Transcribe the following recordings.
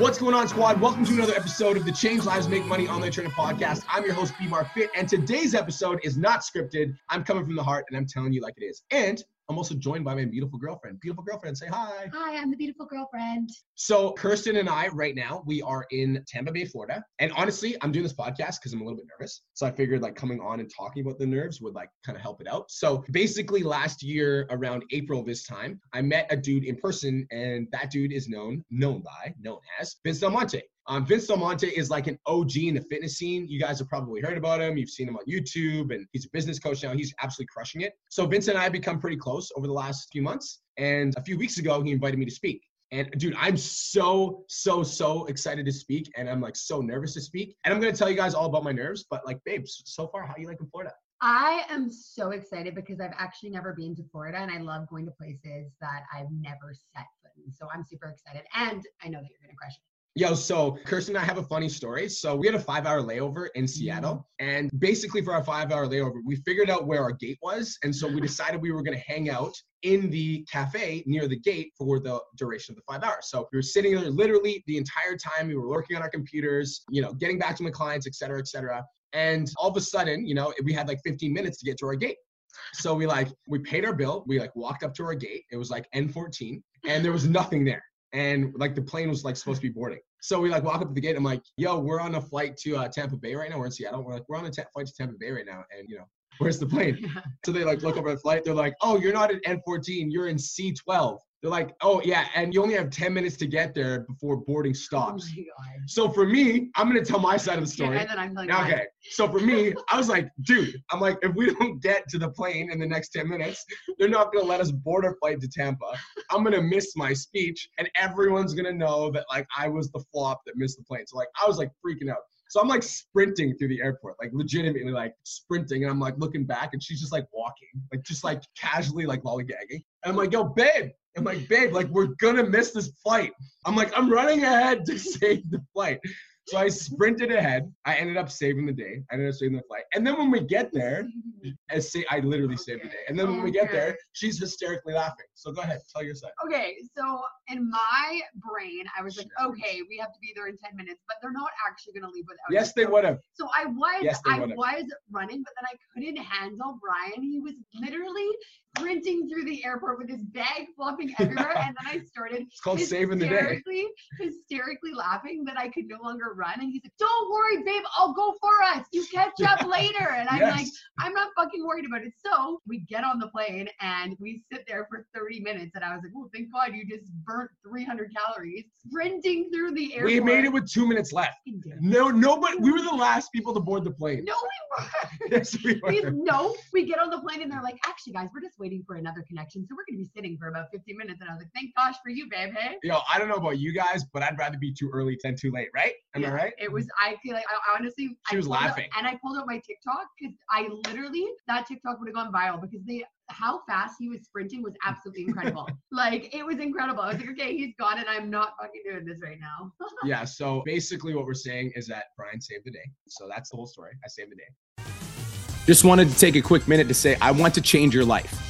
What's going on, squad? Welcome to another episode of the Change Lives Make Money Online Training Podcast. I'm your host, B Mark Fit, and today's episode is not scripted. I'm coming from the heart, and I'm telling you like it is. And I'm also joined by my beautiful girlfriend. Beautiful girlfriend, say hi. Hi, I'm the beautiful girlfriend. So, Kirsten and I, right now, we are in Tampa Bay, Florida. And honestly, I'm doing this podcast because I'm a little bit nervous. So, I figured like coming on and talking about the nerves would like kind of help it out. So, basically, last year around April this time, I met a dude in person, and that dude is known, known by, known as Vince Del Monte. Um, Vince Del Monte is like an OG in the fitness scene. You guys have probably heard about him. You've seen him on YouTube, and he's a business coach now. He's absolutely crushing it. So Vince and I have become pretty close over the last few months. And a few weeks ago, he invited me to speak. And dude, I'm so, so, so excited to speak. And I'm like so nervous to speak. And I'm going to tell you guys all about my nerves. But like, babes, so far, how you like in Florida? I am so excited because I've actually never been to Florida and I love going to places that I've never set foot in. So I'm super excited. And I know that you're going to crush it. Yo, so Kirsten and I have a funny story. So we had a five hour layover in mm-hmm. Seattle. And basically, for our five hour layover, we figured out where our gate was. And so we decided we were going to hang out in the cafe near the gate for the duration of the five hours. So we were sitting there literally the entire time. We were working on our computers, you know, getting back to my clients, et cetera, et cetera. And all of a sudden, you know, we had like 15 minutes to get to our gate. So we like, we paid our bill. We like walked up to our gate. It was like N14 and there was nothing there and like the plane was like supposed to be boarding. So we like walk up to the gate. I'm like, yo, we're on a flight to uh, Tampa Bay right now. We're in Seattle. We're like, we're on a flight to Tampa Bay right now, and you know, where's the plane? so they like look over the flight. They're like, oh, you're not at N14. You're in C12. They're like, oh yeah, and you only have 10 minutes to get there before boarding oh stops. Oh so for me, I'm gonna tell my side of the story. Yeah, and then I'm like, okay. So for me, I was like, dude, I'm like, if we don't get to the plane in the next 10 minutes, they're not gonna let us board our flight to Tampa. I'm gonna miss my speech, and everyone's gonna know that like I was the flop that missed the plane. So like I was like freaking out. So I'm like sprinting through the airport, like legitimately like sprinting. And I'm like looking back and she's just like walking, like just like casually like lollygagging. And I'm like, yo, babe, I'm like, babe, like we're gonna miss this flight. I'm like, I'm running ahead to save the flight. So I sprinted ahead. I ended up saving the day. I ended up saving the flight. And then when we get there, I say I literally saved the day. And then when oh, we get there, she's hysterically laughing. So go ahead, tell your side. Okay, so in my brain, I was like, okay, we have to be there in 10 minutes, but they're not actually gonna leave without. Yes, they would have. So I was, yes, I was running, but then I couldn't handle Brian. He was literally sprinting through the airport with his bag flopping everywhere, and then I started. It's called saving the day. Hysterically laughing that I could no longer run, and he's like, "Don't worry, babe, I'll go for us. You catch up later." And I'm yes. like, "I'm not fucking worried about it." So we get on the plane and we sit there for 30 minutes, and I was like, "Oh, thank God you just burnt 300 calories sprinting through the airport." We made it with two minutes left. No, nobody. We were the last people to board the plane. No, we were. yes, we were. We, no, we get on the plane and they're like, "Actually, guys, we're just waiting for another connection. So we're going to be sitting for about 15 minutes. And I was like, thank gosh for you, babe. Hey. Yo, I don't know about you guys, but I'd rather be too early than too late, right? Am yeah, I right? It was, I feel like, I, honestly, she I was laughing. and I pulled out my TikTok because I literally, that TikTok would have gone viral because they, how fast he was sprinting was absolutely incredible. like it was incredible. I was like, okay, he's gone and I'm not fucking doing this right now. yeah. So basically what we're saying is that Brian saved the day. So that's the whole story. I saved the day. Just wanted to take a quick minute to say, I want to change your life.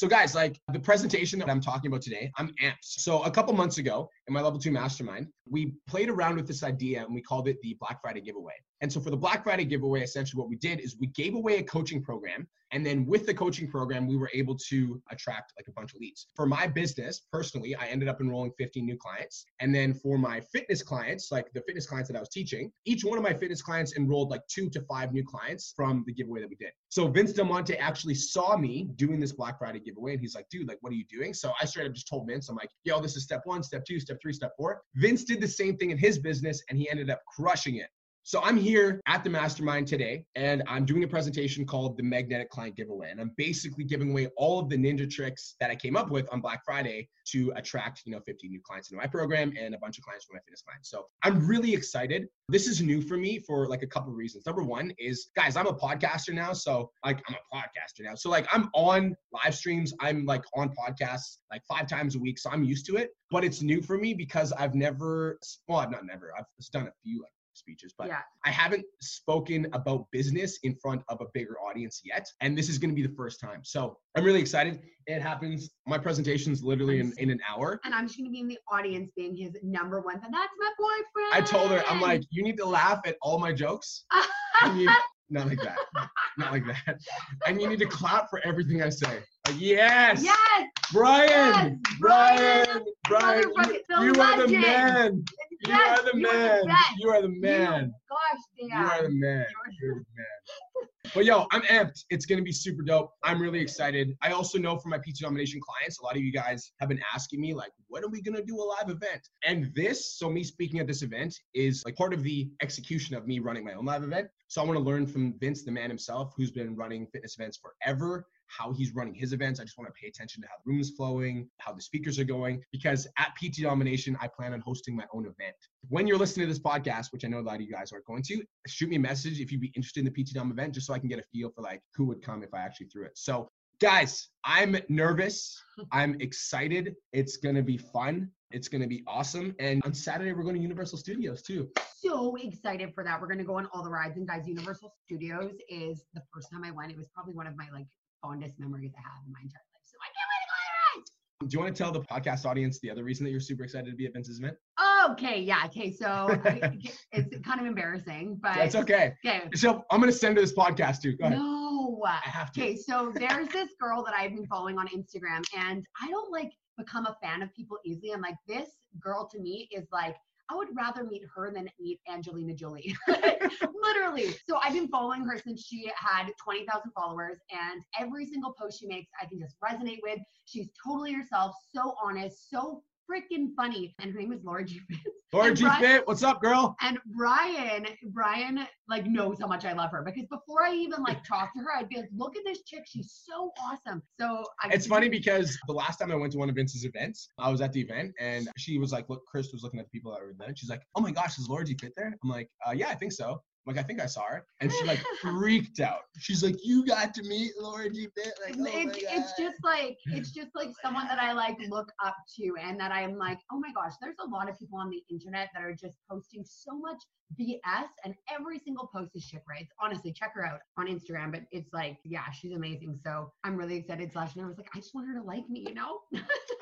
So, guys, like the presentation that I'm talking about today, I'm amped. So, a couple months ago, in my level two mastermind, we played around with this idea and we called it the Black Friday giveaway. And so for the Black Friday giveaway, essentially what we did is we gave away a coaching program. And then with the coaching program, we were able to attract like a bunch of leads. For my business, personally, I ended up enrolling 15 new clients. And then for my fitness clients, like the fitness clients that I was teaching, each one of my fitness clients enrolled like two to five new clients from the giveaway that we did. So Vince Del Monte actually saw me doing this Black Friday giveaway and he's like, dude, like, what are you doing? So I straight up just told Vince, I'm like, yo, this is step one, step two, step three, step four. Vince did the same thing in his business and he ended up crushing it. So I'm here at the mastermind today and I'm doing a presentation called the Magnetic Client Giveaway. And I'm basically giving away all of the ninja tricks that I came up with on Black Friday to attract, you know, 15 new clients into my program and a bunch of clients from my fitness clients. So I'm really excited. This is new for me for like a couple of reasons. Number one is guys, I'm a podcaster now. So like I'm a podcaster now. So like I'm on live streams. I'm like on podcasts like five times a week. So I'm used to it. But it's new for me because I've never, well, I've not never, I've just done a few like speeches, but Yeah. I haven't spoken about business in front of a bigger audience yet. And this is going to be the first time. So I'm really excited. It happens. My presentation's literally in, in an hour. And I'm just gonna be in the audience being his number one fan. That's my boyfriend. I told her, I'm like, you need to laugh at all my jokes. Not like that. Not like that. And you need to clap for everything I say. Like, yes. yes, Brian. Yes, Brian. Brian, Brian. You, you are the man. You are the you are the man. You are the man. Gosh, You are the man. You're the man. But yo, I'm amped. It's gonna be super dope. I'm really excited. I also know from my PT domination clients, a lot of you guys have been asking me like, when are we gonna do a live event? And this, so me speaking at this event, is like part of the execution of me running my own live event. So I want to learn from Vince, the man himself, who's been running fitness events forever. How he's running his events. I just want to pay attention to how the room is flowing, how the speakers are going. Because at PT Domination, I plan on hosting my own event. When you're listening to this podcast, which I know a lot of you guys aren't going to, shoot me a message if you'd be interested in the PT Dom event, just so I can get a feel for like who would come if I actually threw it. So, guys, I'm nervous. I'm excited. It's gonna be fun. It's gonna be awesome. And on Saturday, we're going to Universal Studios too. so excited for that. We're gonna go on all the rides. And guys, Universal Studios is the first time I went. It was probably one of my like fondest memories I have in my entire life. So I can't wait to go on the rides. Do you want to tell the podcast audience the other reason that you're super excited to be at Vince's event? Okay, yeah, okay. So I- it's kind of embarrassing, but That's okay. okay. So I'm gonna send her this podcast too. Go ahead. No. I have to. Okay, so there's this girl that I've been following on Instagram, and I don't like become a fan of people easily. I'm like, this girl to me is like, I would rather meet her than meet Angelina Jolie. Literally. So I've been following her since she had 20,000 followers, and every single post she makes, I can just resonate with. She's totally herself, so honest, so freaking funny. And her name is Laura G. Fitz. Laura G Brian- Fit, what's up, girl? And Brian, Brian, like knows how much I love her because before I even like talked to her, I'd be like, "Look at this chick, she's so awesome." So I It's funny because the last time I went to one of Vince's events, I was at the event and she was like, "Look, Chris was looking at the people that were there." She's like, "Oh my gosh, is Laura G Fit there?" I'm like, uh, "Yeah, I think so." I'm like, I think I saw her, and she like freaked out. She's like, "You got to meet Laura G Fit?" Like, oh it's just like it's just like someone that I like look up to and that I'm like, oh my gosh, there's a lot of people on the internet that are just posting so much BS and every single post is shit right. Honestly, check her out on Instagram. But it's like, yeah, she's amazing. So I'm really excited. Slash, and I was like, I just want her to like me, you know?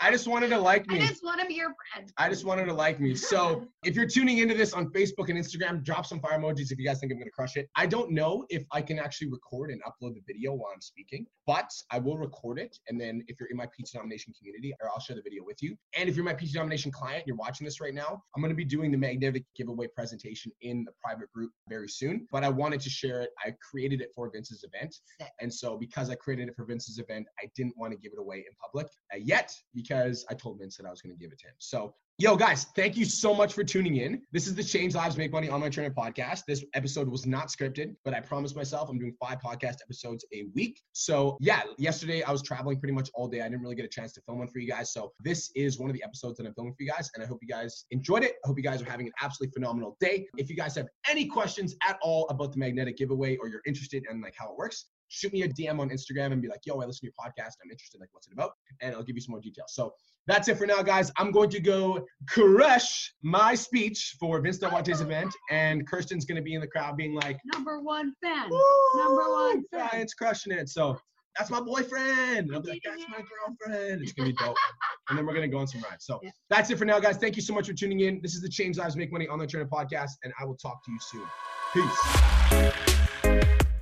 I just wanted to like me. I just want to be your friend. I just wanted to like me. So if you're tuning into this on Facebook and Instagram, drop some fire emojis if you guys think I'm gonna crush it. I don't know if I can actually record and upload the video while I'm speaking, but I will record it. And then if you're in my PT Domination community, or I'll share the video with you. And if you're my PT Domination client, you're watching this right now, I'm gonna be doing the magnetic giveaway presentation in the private group very soon. But I wanted to share it. I created it for Vince's event. And so because I created it for Vince's event, I didn't want to give it away in public uh, yet because I told Vince that I was going to give it to him. So, yo, guys, thank you so much for tuning in. This is the Change Lives Make Money Online Trainer podcast. This episode was not scripted, but I promised myself I'm doing five podcast episodes a week. So, yeah, yesterday I was traveling pretty much all day. I didn't really get a chance to film one for you guys. So, this is one of the episodes that I'm filming for you guys. And I hope you guys enjoyed it. I hope you guys are having an absolutely phenomenal day. If you guys have any questions at all about the magnetic giveaway or you're interested in like how it works, shoot me a DM on Instagram and be like, yo, I listen to your podcast. I'm interested. Like, what's it about? And I'll give you some more details. So that's it for now, guys. I'm going to go crush my speech for Vince Del Monte's event. And Kirsten's going to be in the crowd being like, Number one fan. Number one fan. Brian's crushing it. So that's my boyfriend. And I'll be like, that's my girlfriend. It's gonna be dope. and then we're gonna go on some rides. So Yeah. that's it for now, guys. Thank you so much for tuning in. This is the Change Lives Make Money Online Trainer Podcast, and I will talk to you soon. Peace.